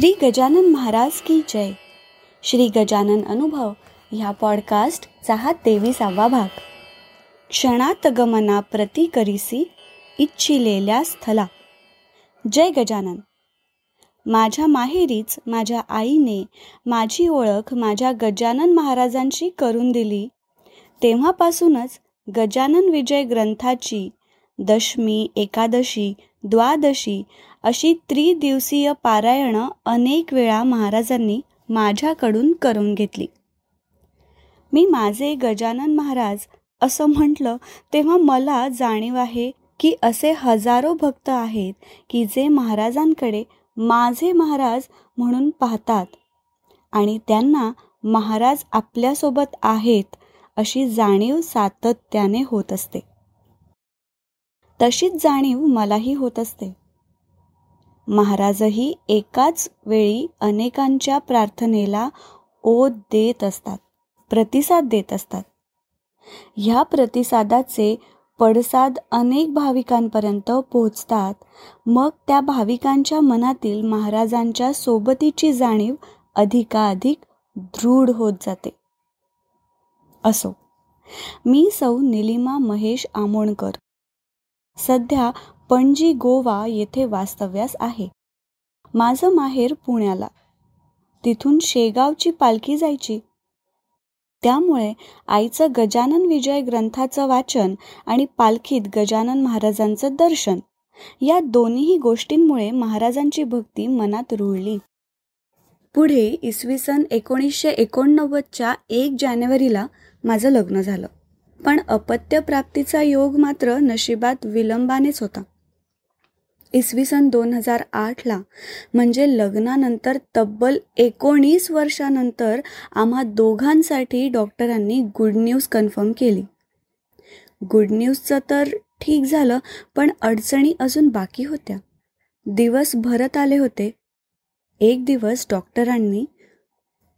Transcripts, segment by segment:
श्री गजानन महाराज की जय. श्री गजानन अनुभव ह्या पॉडकास्टचा हा तेविसावा भाग. क्षणात गमना प्रती करीसी इच्छिलेल्या स्थला. जय गजानन. माझ्या माहेरीच माझ्या आईने माझी ओळख माझ्या गजानन महाराजांची करून दिली. तेव्हापासूनच गजानन विजय ग्रंथाची दशमी एकादशी द्वादशी अशी त्रिदिवसीय पारायणं अनेक वेळा महाराजांनी माझ्याकडून करून घेतली. मी माझे गजानन महाराज असं म्हटलं तेव्हा मला जाणीव आहे की असे हजारो भक्त आहेत की जे महाराजांकडे माझे महाराज म्हणून पाहतात आणि त्यांना महाराज आपल्यासोबत आहेत अशी जाणीव सातत्याने होत असते. तशीच जाणीव मलाही होत असते. महाराजही एकाच वेळी अनेकांच्या प्रार्थनेला ओत देत असतात प्रतिसाद देत असतात. ह्या प्रतिसादाचे पडसाद अनेक भाविकांपर्यंत पोहोचतात मग त्या भाविकांच्या मनातील महाराजांच्या सोबतीची जाणीव अधिकाधिक दृढ होत जाते. असो मी सौ निलिमा महेश आमोणकर. सध्या पणजी गोवा येथे वास्तव्यास आहे. माझं माहेर पुण्याला. तिथून शेगावची पालखी जायची. त्यामुळे आईचं गजानन विजय ग्रंथाचं वाचन आणि पालखीत गजानन महाराजांचं दर्शन या दोन्ही गोष्टींमुळे महाराजांची भक्ती मनात रुळली. पुढे इसवी सन एकोणीसशे एकोणनव्वदच्या एक जानेवारीला माझं लग्न झालं. पण अपत्यप्राप्तीचा योग मात्र नशिबात विलंबानेच होता. इसवी सन दोन हजार आठला म्हणजे लग्नानंतर तब्बल एकोणीस वर्षानंतर आम्हा दोघांसाठी डॉक्टरांनी गुड न्यूज कन्फर्म केली. गुड न्यूजचं तर ठीक झालं पण अडचणी अजून बाकी होत्या. दिवस भरत आले होते. एक दिवस डॉक्टरांनी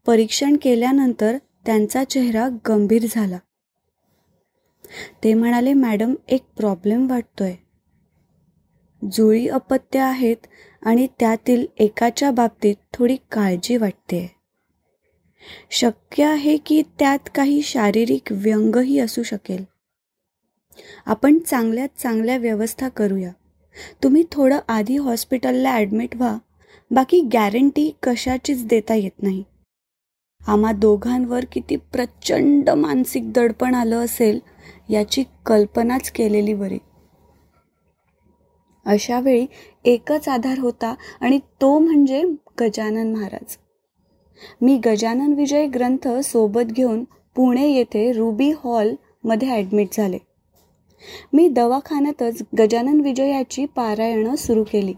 परीक्षण केल्यानंतर त्यांचा चेहरा गंभीर झाला. ते म्हणाले मॅडम एक प्रॉब्लेम वाटतोय. जुळी अपत्य आहेत आणि त्यातील एकाच्या बाबतीत थोडी काळजी वाटते. शक्य आहे की त्यात काही शारीरिक व्यंगही असू शकेल. आपण चांगल्यात चांगल्या व्यवस्था करूया. तुम्ही थोडं आधी हॉस्पिटलला ॲडमिट व्हा. बाकी गॅरंटी कशाचीच देता येत नाही. आम्हा दोघांवर किती प्रचंड मानसिक दडपण आलं असेल याची कल्पनाच केलेली बरी. अशा वेळी एकच आधार होता आणि तो म्हणजे गजानन महाराज. मी गजानन विजय ग्रंथ सोबत घेऊन पुणे येथे रुबी हॉलमध्ये ॲडमिट झाले. मी दवाखान्यातच गजानन विजयाची पारायणं सुरू केली.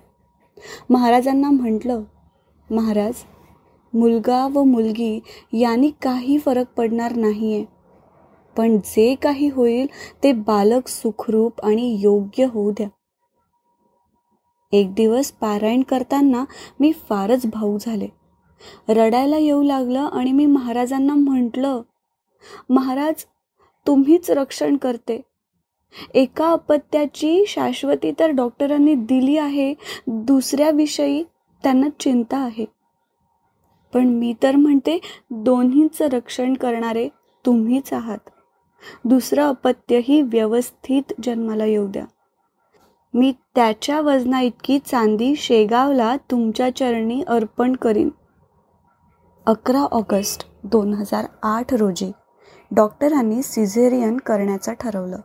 महाराजांना म्हटलं महाराज मुलगा व मुलगी यांनी काही फरक पडणार नाही आहे पण जे काही होईल ते बालक सुखरूप आणि योग्य होऊ द्या. एक दिवस पारायण करताना मी फारच भाऊ झाले. रडायला येऊ लागलं आणि मी महाराजांना म्हटलं महाराज तुम्हीच रक्षण करते. एका अपत्याची शाश्वती तर डॉक्टरांनी दिली आहे दुसऱ्याविषयी त्यांना चिंता आहे. पण मी तर म्हणते दोन्हीचं रक्षण करणारे तुम्हीच आहात. दुसरं अपत्यही व्यवस्थित जन्माला येऊ द्या. मी त्याच्या वजना इतकी चांदी शेगावला तुमच्या चरणी अर्पण करीन. अकरा ऑगस्ट दोन हजार आठ रोजी डॉक्टरांनी सिझेरियन करण्याचं ठरवलं.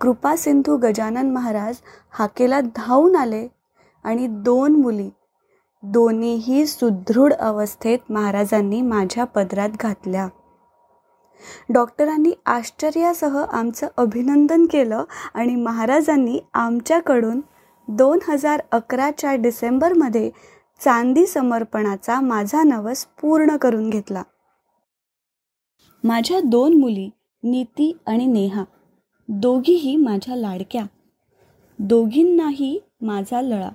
कृपा सिंधू गजानन महाराज हाकेला धावून आले आणि दोन मुली दोन्हीही सुदृढ अवस्थेत महाराजांनी माझ्या पदरात घातल्या. डॉक्टरांनी आश्चर्यासह आमचं अभिनंदन केलं आणि महाराजांनी आमच्याकडून दोन हजार अकराच्या डिसेंबरमध्ये चांदी समर्पणाचा माझा नवस पूर्ण करून घेतला. माझ्या दोन मुली नीती आणि नेहा दोघीही माझ्या लाडक्या. दोघींनाही माझा लळा.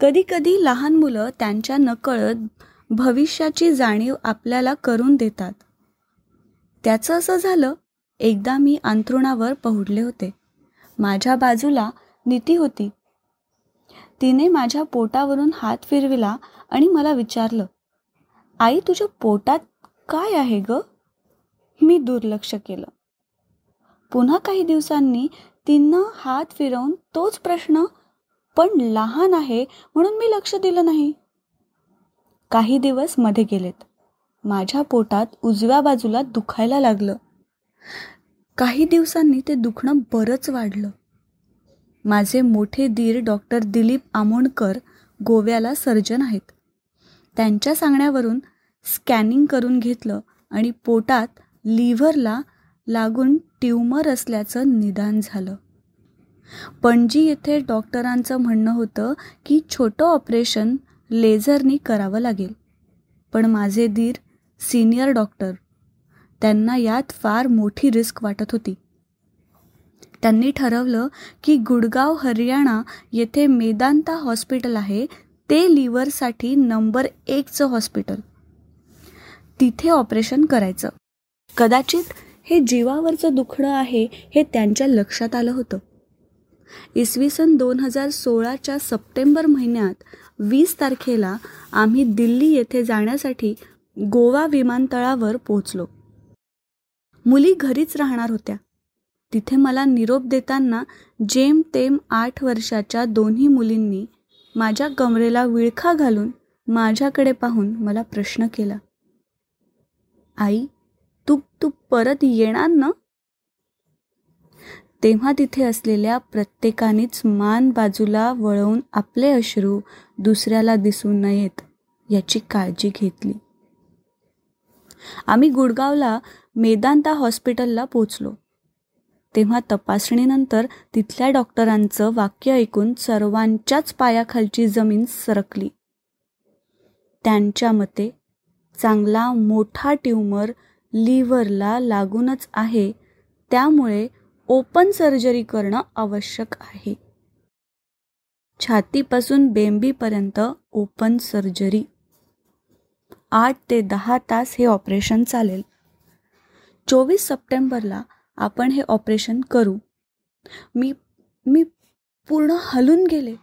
कधीकधी लहान मुलं त्यांच्या नकळत भविष्याची जाणीव आपल्याला करून देतात. त्याचं असं झालं एकदा मी अंथरुणावर पहुडले होते. माझ्या बाजूला नीती होती. तिने माझ्या पोटावरून हात फिरविला आणि मला विचारलं आई तुझ्या पोटात काय आहे ग? मी दुर्लक्ष केलं. पुन्हा काही दिवसांनी तिनं हात फिरवून तोच प्रश्न पण लहान आहे म्हणून मी लक्ष दिलं नाही. काही दिवसमध्ये गेलेत. माझ्या पोटात उजव्या बाजूला दुखायला लागलं. काही दिवसांनी ते दुखणं बरंच वाढलं. माझे मोठे दीर डॉक्टर दिलीप आमोणकर गोव्याला सर्जन आहेत. त्यांच्या सांगण्यावरून स्कॅनिंग करून घेतलं आणि पोटात लिव्हरला लागून ट्यूमर असल्याचं निदान झालं. पणजी येथे डॉक्टरांचं म्हणणं होतं की छोटं ऑपरेशन लेझरनी करावं लागेल. पण माझे दीर सिनियर डॉक्टर. त्यांना यात फार मोठी रिस्क वाटत होती. त्यांनी ठरवलं की गुडगाव हरियाणा येथे मेदांता हॉस्पिटल आहे. ते लिव्हरसाठी नंबर एकचं हॉस्पिटल. तिथे ऑपरेशन करायचं. कदाचित हे जीवावरचं दुखणं आहे हे त्यांच्या लक्षात आलं होतं. इसवी सन दोन हजार सोळाच्या सप्टेंबर महिन्यात वीस तारखेला आम्ही दिल्ली येथे जाण्यासाठी गोवा विमानतळावर पोहोचलो. मुली घरीच राहणार होत्या. तिथे मला निरोप देताना जेम तेम आठ वर्षाच्या दोन्ही मुलींनी माझ्या कमरेला विळखा घालून माझ्याकडे पाहून मला प्रश्न केला. आई तू तू परत येणार ना? तेव्हा तिथे असलेल्या प्रत्येकानेच मान बाजूला वळवून आपले अश्रू दुसऱ्याला दिसू नयेत याची काळजी घेतली. आम्ही गुडगावला मेदांता हॉस्पिटलला पोचलो. तेव्हा तपासणीनंतर तिथल्या डॉक्टरांचं वाक्य ऐकून सर्वांच्याच पायाखालची जमीन सरकली. त्यांच्या मते चांगला मोठा ट्यूमर लिव्हरला लागूनच आहे त्यामुळे ओपन सर्जरी करणं आवश्यक आहे. छातीपासून बेंबीपर्यंत ओपन सर्जरी. आठ ते दहा तास हे ऑपरेशन चालेल. चोवीस सप्टेंबरला आपण हे ऑपरेशन करू. मी मी पूर्ण हलून गेले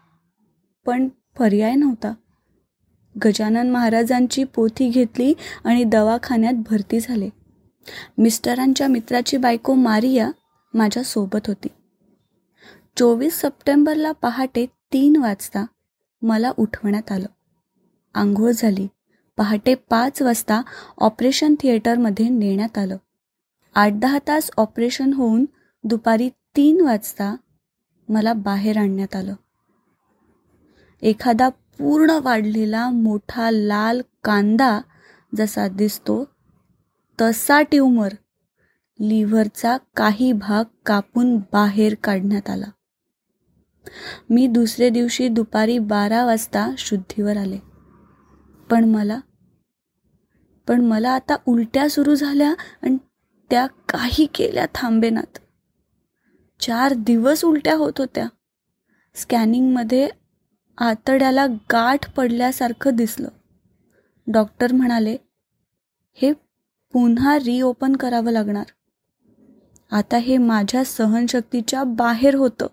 पण पर्याय नव्हता. गजानन महाराजांची पोथी घेतली आणि दवाखान्यात भरती झाले. मिस्टरांच्या मित्राची बायको मारिया माझ्यासोबत होती. चोवीस सप्टेंबरला पहाटे तीन वाजता मला उठवण्यात आलं. आंघोळ झाली. पहाटे पाच वाजता ऑपरेशन थिएटरमध्ये नेण्यात आलं. आठ दहा तास ऑपरेशन होऊन दुपारी तीन वाजता मला बाहेर आणण्यात आलं. एखादा पूर्ण वाढलेला मोठा लाल कांदा जसा दिसतो तसा ट्यूमर लिव्हरचा काही भाग कापून बाहेर काढण्यात आला. मी दुसरे दिवशी दुपारी बारा वाजता शुद्धीवर आले. पण मला पण मला आता उलट्या सुरू झाल्या आणि त्या काही केल्या थांबेनात. चार दिवस उलट्या होत होत्या. स्कॅनिंगमध्ये आतड्याला गाठ पडल्यासारखं दिसलं. डॉक्टर म्हणाले हे पुन्हा रिओपन करावं लागणार. आता हे माझ्या सहनशक्तीच्या बाहेर होतं.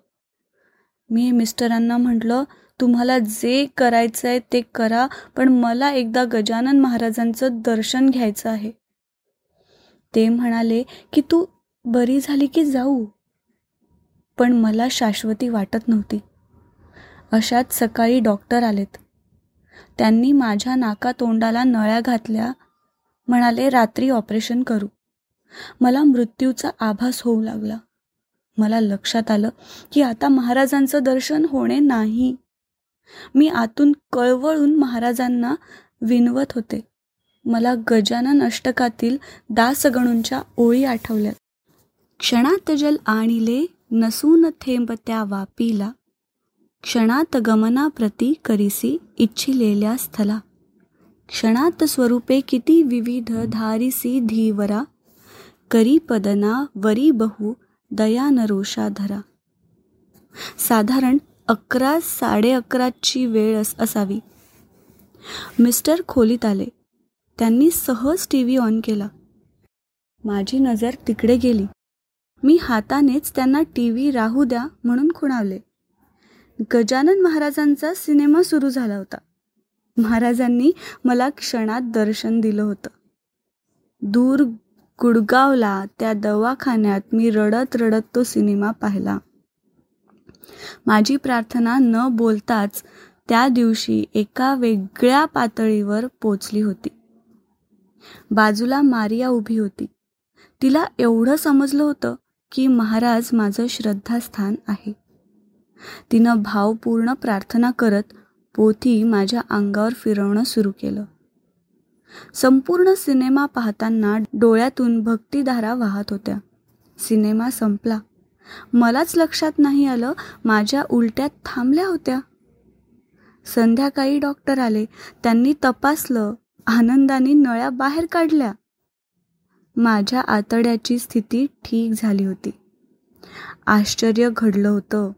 मी मिस्टरांना म्हटलं तुम्हाला जे करायचं आहे ते करा पण मला एकदा गजानन महाराजांचं दर्शन घ्यायचं आहे. ते म्हणाले की तू बरी झाली की जाऊ. पण मला शाश्वती वाटत नव्हती. अशात सकाळी डॉक्टर आलेत. त्यांनी माझ्या नाका तोंडाला नळ्या घातल्या. म्हणाले रात्री ऑपरेशन करू. मला मृत्यूचा आभास होऊ लागला. मला लक्षात आलं की आता महाराजांचं दर्शन होणे नाही. मी आतून कळवळून महाराजांना विनवत होते. मला गजानन अष्टकातील दासगणूंच्या ओळी आठवल्यात. क्षणात जल आणिले नसून थेंब त्या वापीला. क्षणात गमनाप्रती करीसी इच्छिलेल्या स्थला. क्षणात स्वरूपे किती विविध धारिसी धीवरा. करी पदना वरी बहु दयानरोषा धरा साधारण अकरा साडे अकराची वेळ अस असावी. मिस्टर खोलीत आले. त्यांनी सहज टी व्ही ऑन केला. माझी नजर तिकडे गेली. मी हातानेच त्यांना टी व्ही राहू द्या म्हणून खुणावले. गजानन महाराजांचा सिनेमा सुरू झाला होता. महाराजांनी मला क्षणात दर्शन दिलं होतं. दूर गुडगावला त्या दवाखान्यात मी रडत रडत तो सिनेमा पाहिला. माझी प्रार्थना न बोलताच त्या दिवशी एका वेगळ्या पातळीवर पोचली होती. बाजूला मारिया उभी होती. तिला एवढं समजलं होतं की महाराज माझं श्रद्धास्थान आहे. तिनं भावपूर्ण प्रार्थना करत पोथी माझ्या अंगावर फिरवणं सुरू केलं. संपूर्ण सिनेमा पाहताना डोळ्यातून भक्तिधारा वाहत होत्या. सिनेमा संपला. मलाच लक्षात नाही आलं माझ्या उलट्यात थांबल्या होत्या. संध्याकाळी डॉक्टर आले. त्यांनी तपासलं. आनंदाने नळ्या बाहेर काढल्या. माझ्या आतड्याची स्थिती ठीक झाली होती. आश्चर्य घडलं होतं.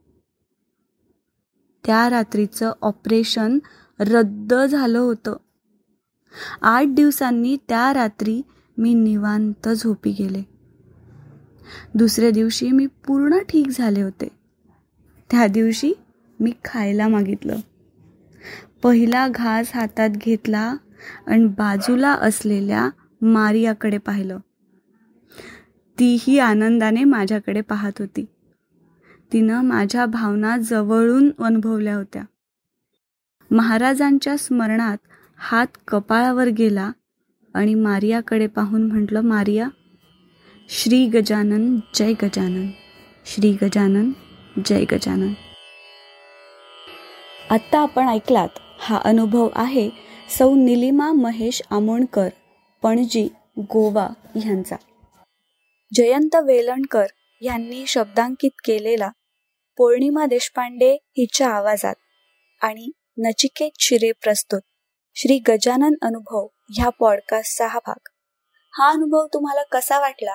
त्या रात्रीचं ऑपरेशन रद्द झालं होतं. आठ दिवसांनी त्या रात्री मी निवांत झोपी गेले. दुसऱ्या दिवशी मी पूर्ण ठीक झाले होते. त्या दिवशी मी खायला मागितलं. पहिला घास हातात घेतला आणि बाजूला असलेल्या मारियाकडे पाहिलं. तीही आनंदाने माझ्याकडे पाहत होती. तिनं माझ्या भावना जवळून अनुभवल्या होत्या. महाराजांच्या स्मरणात हात कपाळावर गेला आणि मारियाकडे पाहून म्हटलं मारिया श्री गजानन जय गजानन। श्री गजानन जय गजानन। आत्ता आपण ऐकलात हा अनुभव आहे सौ निलिमा महेश आमोणकर पणजी गोवा ह्यांचा जयंत वेलणकर यांनी शब्दांकित केलेला पौर्णिमा देशपांडे हिच्या आवाजात आणि नचिकेत शिरे प्रस्तुत श्री गजानन अनुभव ह्या पॉडकास्टचा हा भाग. हा अनुभव तुम्हाला कसा वाटला?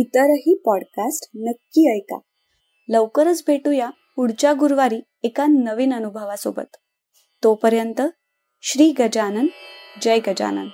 इतरही पॉडकास्ट नक्की ऐका. लवकरच भेटूया पुढच्या गुरुवारी एका नवीन अनुभवासोबत. तोपर्यंत श्री गजानन जय गजानन.